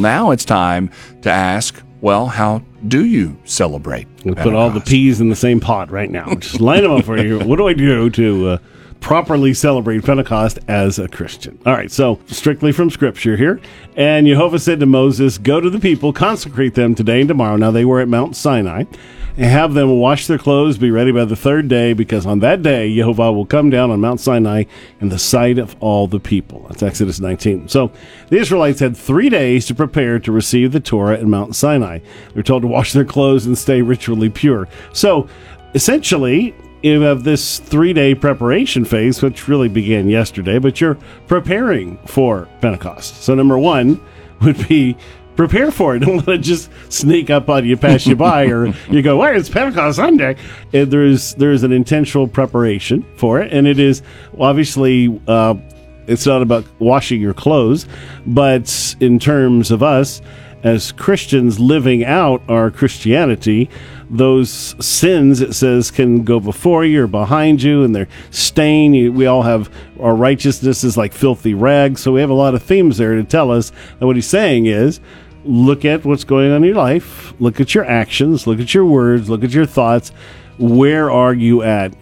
Now it's time to ask, well, how do you celebrate? We'll put all the peas in the same pot right now. Just line them up for you. What do I do to uh, properly celebrate Pentecost as a Christian? All right, so strictly from Scripture here. And Jehovah said to Moses, Go to the people, consecrate them today and tomorrow. Now they were at Mount Sinai have them wash their clothes, be ready by the third day, because on that day Jehovah will come down on Mount Sinai in the sight of all the people. That's Exodus 19. So the Israelites had three days to prepare to receive the Torah at Mount Sinai. They're told to wash their clothes and stay ritually pure. So essentially, you have this three day preparation phase, which really began yesterday, but you're preparing for Pentecost. So, number one would be prepare for it. Don't let it just sneak up on you, pass you by, or you go, "Why it's Pentecost Sunday?" And there's there's an intentional preparation for it, and it is obviously uh, it's not about washing your clothes, but in terms of us as Christians living out our Christianity, those sins it says can go before you or behind you, and they're stain. You, we all have our righteousness is like filthy rags, so we have a lot of themes there to tell us that what he's saying is look at what's going on in your life, look at your actions, look at your words, look at your thoughts. Where are you at?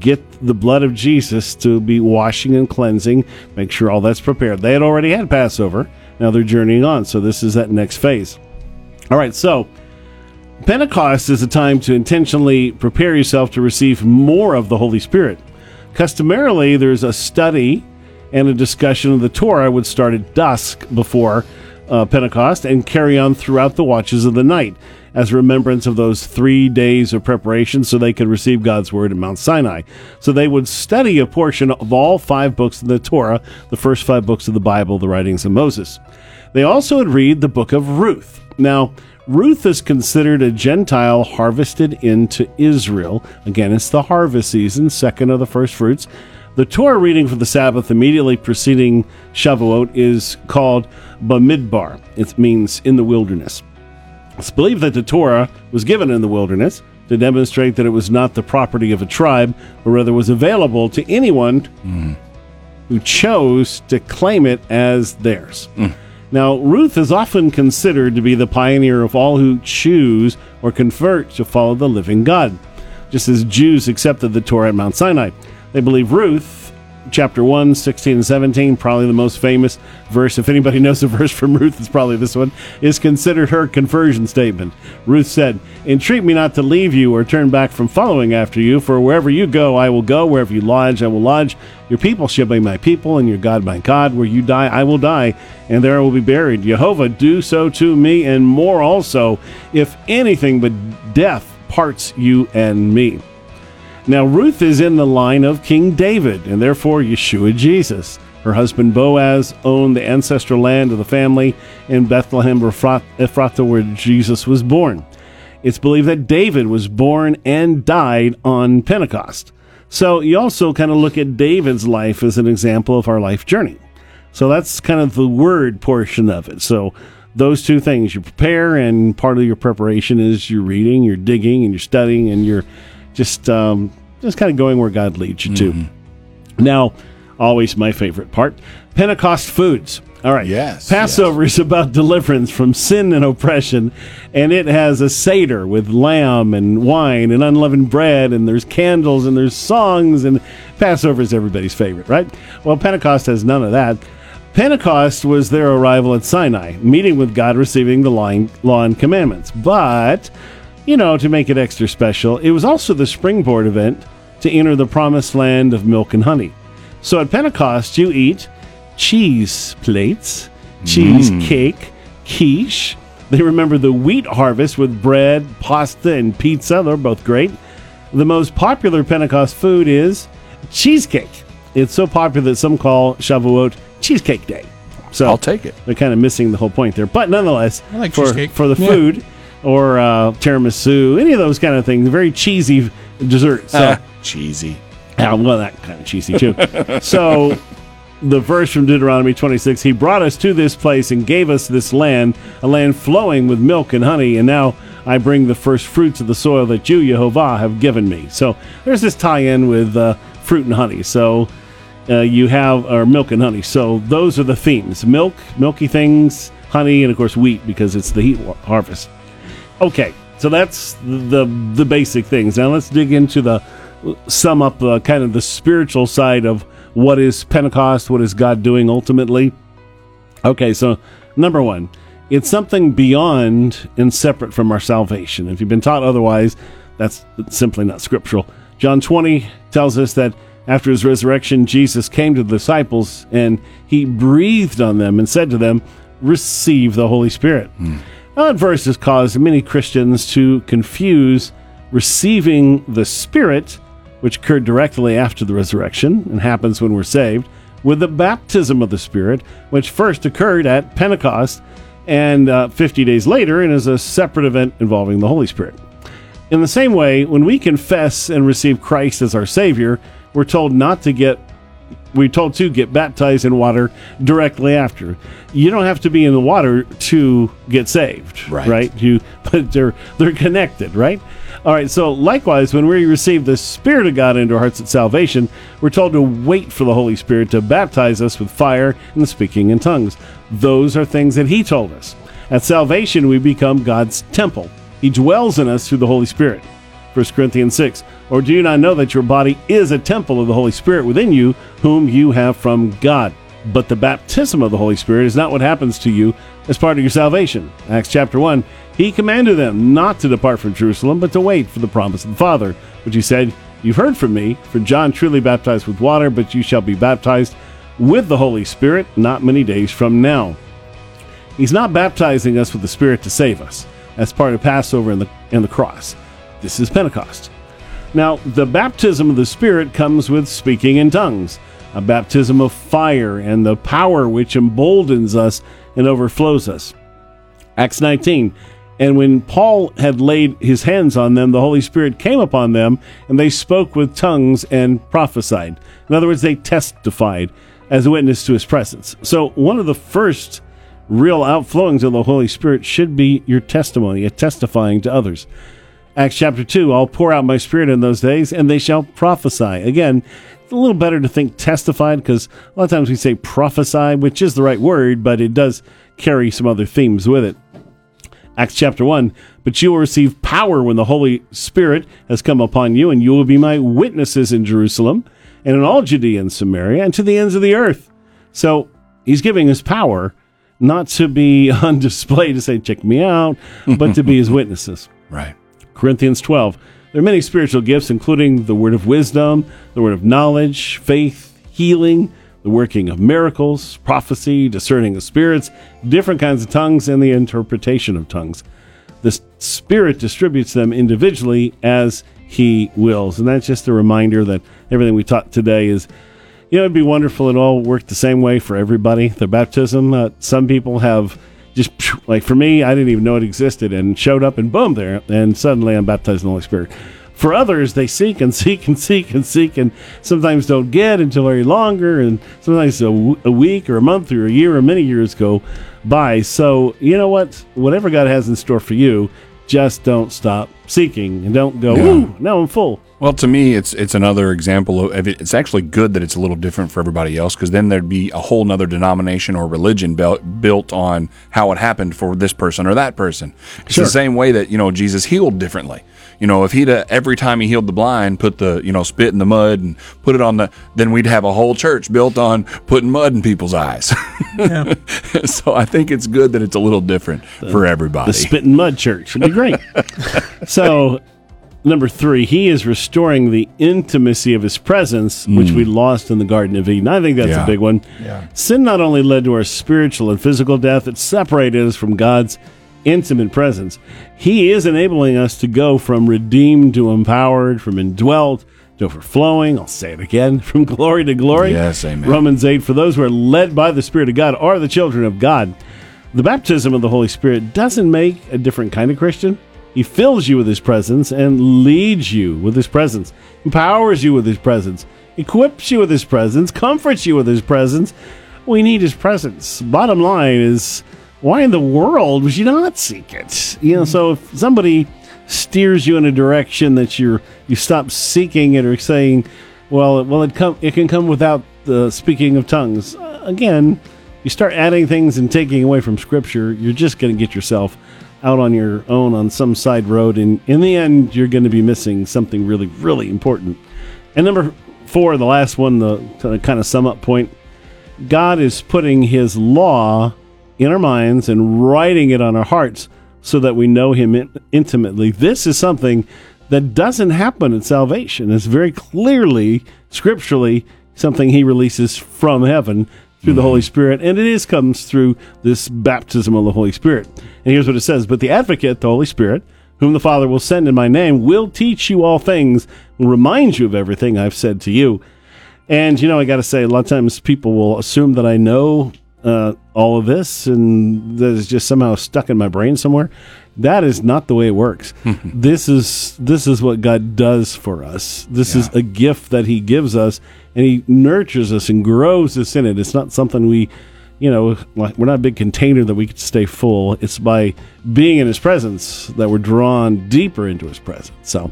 Get the blood of Jesus to be washing and cleansing. Make sure all that's prepared. They had already had Passover. Now they're journeying on. So this is that next phase. All right. So Pentecost is a time to intentionally prepare yourself to receive more of the Holy Spirit. Customarily, there's a study and a discussion of the Torah would start at dusk before uh, Pentecost and carry on throughout the watches of the night as remembrance of those three days of preparation so they could receive God's word at Mount Sinai. So they would study a portion of all five books of the Torah, the first five books of the Bible, the writings of Moses. They also would read the book of Ruth. Now, Ruth is considered a Gentile harvested into Israel. Again, it's the harvest season, second of the first fruits. The Torah reading for the Sabbath immediately preceding Shavuot is called Bamidbar. It means in the wilderness. It's believed that the Torah was given in the wilderness to demonstrate that it was not the property of a tribe, but rather was available to anyone mm. who chose to claim it as theirs. Mm. Now, Ruth is often considered to be the pioneer of all who choose or convert to follow the living God, just as Jews accepted the Torah at Mount Sinai. They believe Ruth, chapter 1, 16 and 17, probably the most famous verse. If anybody knows a verse from Ruth, it's probably this one, is considered her conversion statement. Ruth said, Entreat me not to leave you or turn back from following after you, for wherever you go, I will go. Wherever you lodge, I will lodge. Your people shall be my people, and your God my God. Where you die, I will die, and there I will be buried. Jehovah, do so to me, and more also, if anything but death parts you and me. Now, Ruth is in the line of King David and therefore Yeshua Jesus. Her husband Boaz owned the ancestral land of the family in Bethlehem, Ephrathah, where Jesus was born. It's believed that David was born and died on Pentecost. So you also kind of look at David's life as an example of our life journey. So that's kind of the word portion of it. So those two things you prepare, and part of your preparation is you're reading, you're digging, and you're studying, and you're just um, just kind of going where God leads you to. Mm-hmm. Now, always my favorite part Pentecost foods. All right. Yes. Passover yes. is about deliverance from sin and oppression, and it has a Seder with lamb and wine and unleavened bread, and there's candles and there's songs, and Passover is everybody's favorite, right? Well, Pentecost has none of that. Pentecost was their arrival at Sinai, meeting with God, receiving the law and commandments. But you know, to make it extra special, it was also the springboard event to enter the promised land of milk and honey. So at Pentecost, you eat cheese plates, cheesecake, mm. quiche. They remember the wheat harvest with bread, pasta, and pizza. They're both great. The most popular Pentecost food is cheesecake. It's so popular that some call Shavuot Cheesecake Day. So I'll take it. They're kind of missing the whole point there, but nonetheless, I like for cheesecake. for the Yeah. Or uh, tiramisu, any of those kind of things. Very cheesy dessert. So, Ah, cheesy. yeah, well, that kind of cheesy too. so, the verse from Deuteronomy 26 He brought us to this place and gave us this land, a land flowing with milk and honey, and now I bring the first fruits of the soil that you, Jehovah, have given me. So, there's this tie in with uh, fruit and honey. So, uh, you have or milk and honey. So, those are the themes milk, milky things, honey, and of course wheat because it's the heat harvest. Okay, so that's the the basic things. Now let's dig into the sum up uh, kind of the spiritual side of what is Pentecost, what is God doing ultimately. Okay, so number one, it's something beyond and separate from our salvation. If you've been taught otherwise, that's simply not scriptural. John 20 tells us that after his resurrection, Jesus came to the disciples and he breathed on them and said to them, Receive the Holy Spirit. Now, that verse has caused many Christians to confuse receiving the Spirit, which occurred directly after the resurrection and happens when we're saved, with the baptism of the Spirit, which first occurred at Pentecost and uh, 50 days later and is a separate event involving the Holy Spirit. In the same way, when we confess and receive Christ as our Savior, we're told not to get we're told to get baptized in water directly after. You don't have to be in the water to get saved, Right. You, but they're they're connected, right? All right. So likewise, when we receive the Spirit of God into our hearts at salvation, we're told to wait for the Holy Spirit to baptize us with fire and speaking in tongues. Those are things that He told us. At salvation, we become God's temple. He dwells in us through the Holy Spirit. 1 Corinthians 6. Or do you not know that your body is a temple of the Holy Spirit within you, whom you have from God? But the baptism of the Holy Spirit is not what happens to you as part of your salvation. Acts chapter 1. He commanded them not to depart from Jerusalem, but to wait for the promise of the Father, which he said, You've heard from me, for John truly baptized with water, but you shall be baptized with the Holy Spirit not many days from now. He's not baptizing us with the Spirit to save us. That's part of Passover and the, and the cross. This is Pentecost. Now, the baptism of the Spirit comes with speaking in tongues, a baptism of fire, and the power which emboldens us and overflows us. Acts 19. And when Paul had laid his hands on them, the Holy Spirit came upon them, and they spoke with tongues and prophesied. In other words, they testified as a witness to his presence. So, one of the first real outflowings of the Holy Spirit should be your testimony, a testifying to others. Acts chapter 2 I'll pour out my spirit in those days, and they shall prophesy. Again, it's a little better to think testified because a lot of times we say prophesy, which is the right word, but it does carry some other themes with it. Acts chapter 1 But you will receive power when the Holy Spirit has come upon you, and you will be my witnesses in Jerusalem and in all Judea and Samaria and to the ends of the earth. So he's giving us power not to be on display to say, check me out, but to be his witnesses. Right. Corinthians 12. There are many spiritual gifts, including the word of wisdom, the word of knowledge, faith, healing, the working of miracles, prophecy, discerning of spirits, different kinds of tongues, and the interpretation of tongues. The Spirit distributes them individually as He wills. And that's just a reminder that everything we taught today is, you know, it'd be wonderful it all worked the same way for everybody. The baptism, uh, some people have just like for me, I didn't even know it existed and showed up and boom, there, and suddenly I'm baptized in the Holy Spirit. For others, they seek and seek and seek and seek and sometimes don't get until very longer, and sometimes a, w- a week or a month or a year or many years go by. So, you know what? Whatever God has in store for you, just don't stop seeking and don't go, Yeah. ooh, now I'm full. Well, to me, it's it's another example of it- it's actually good that it's a little different for everybody else because then there'd be a whole nother denomination or religion built built on how it happened for this person or that person. It's Sure. the same way that you know Jesus healed differently. You know, if he'd uh, every time he healed the blind, put the you know spit in the mud and put it on the, then we'd have a whole church built on putting mud in people's eyes. so I think it's good that it's a little different for everybody. The spit and mud church. It'd be great. so, number three, he is restoring the intimacy of his presence, which we lost in the Garden of Eden. I think that's Yeah. a big one. Yeah. Sin not only led to our spiritual and physical death, it separated us from God's intimate presence. He is enabling us to go from redeemed to empowered, from indwelt to overflowing. I'll say it again from glory to glory. Yes, amen. Romans 8 For those who are led by the Spirit of God are the children of God. The baptism of the Holy Spirit doesn't make a different kind of Christian. He fills you with His presence and leads you with His presence, empowers you with His presence, equips you with His presence, comforts you with His presence. We need His presence. Bottom line is, why in the world would you not seek it? You know, so if somebody steers you in a direction that you're you stop seeking it or saying, well, well, it come it can come without the speaking of tongues. Uh, again, you start adding things and taking away from Scripture, you're just going to get yourself out on your own on some side road. And in the end, you're going to be missing something really, really important. And number four, the last one, the kind of sum up point God is putting His law in our minds and writing it on our hearts so that we know Him in- intimately. This is something that doesn't happen at salvation. It's very clearly, scripturally, something He releases from heaven through the Holy Spirit, and it is comes through this baptism of the Holy Spirit. And here's what it says: But the Advocate, the Holy Spirit, whom the Father will send in my name, will teach you all things, and remind you of everything I've said to you. And you know, I got to say, a lot of times people will assume that I know uh, all of this, and that is just somehow stuck in my brain somewhere. That is not the way it works. this is this is what God does for us. This is a gift that He gives us, and He nurtures us and grows us in it. It's not something we, you know, like we're not a big container that we could stay full. It's by being in His presence that we're drawn deeper into His presence. So,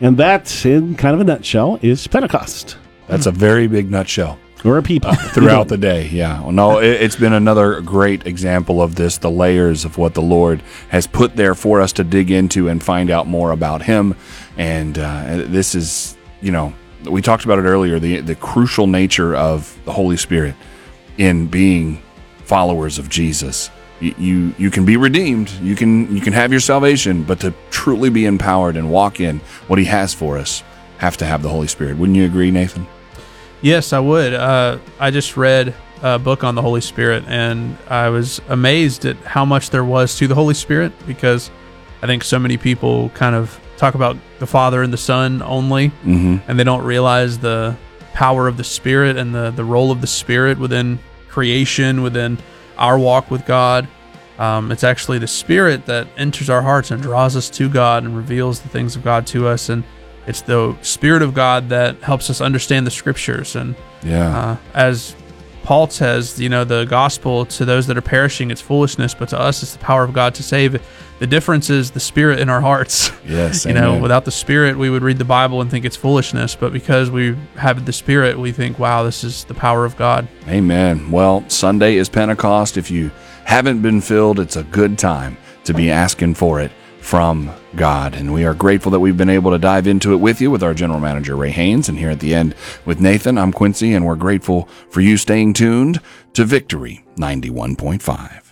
and that, in kind of a nutshell, is Pentecost That's a very big nutshell. Or a people throughout the day. Yeah. Well, no, it, it's been another great example of this, the layers of what the Lord has put there for us to dig into and find out more about Him. And uh, this is, you know, we talked about it earlier, the, the crucial nature of the Holy Spirit in being followers of Jesus. You, you you can be redeemed, you can you can have your salvation, but to truly be empowered and walk in what He has for us, have to have the Holy Spirit. Wouldn't you agree, Nathan? Yes, I would. Uh, I just read a book on the Holy Spirit, and I was amazed at how much there was to the Holy Spirit because I think so many people kind of talk about the Father and the Son only, Mm-hmm. and they don't realize the power of the Spirit and the, the role of the Spirit within creation, within our walk with God. Um, it's actually the Spirit that enters our hearts and draws us to God and reveals the things of God to us. And it's the Spirit of God that helps us understand the Scriptures. And Yeah. uh, as Paul says, you know, the gospel to those that are perishing, it's foolishness, but to us, it's the power of God to save. The difference is the Spirit in our hearts. yes. You know, without the Spirit, we would read the Bible and think it's foolishness, but because we have the Spirit, we think, wow, this is the power of God. Amen. Well, Sunday is Pentecost. If you haven't been filled, it's a good time to be asking for it from God. And we are grateful that we've been able to dive into it with you with our general manager, Ray Haynes. And here at the end with Nathan, I'm Quincy, and we're grateful for you staying tuned to Victory 91.5.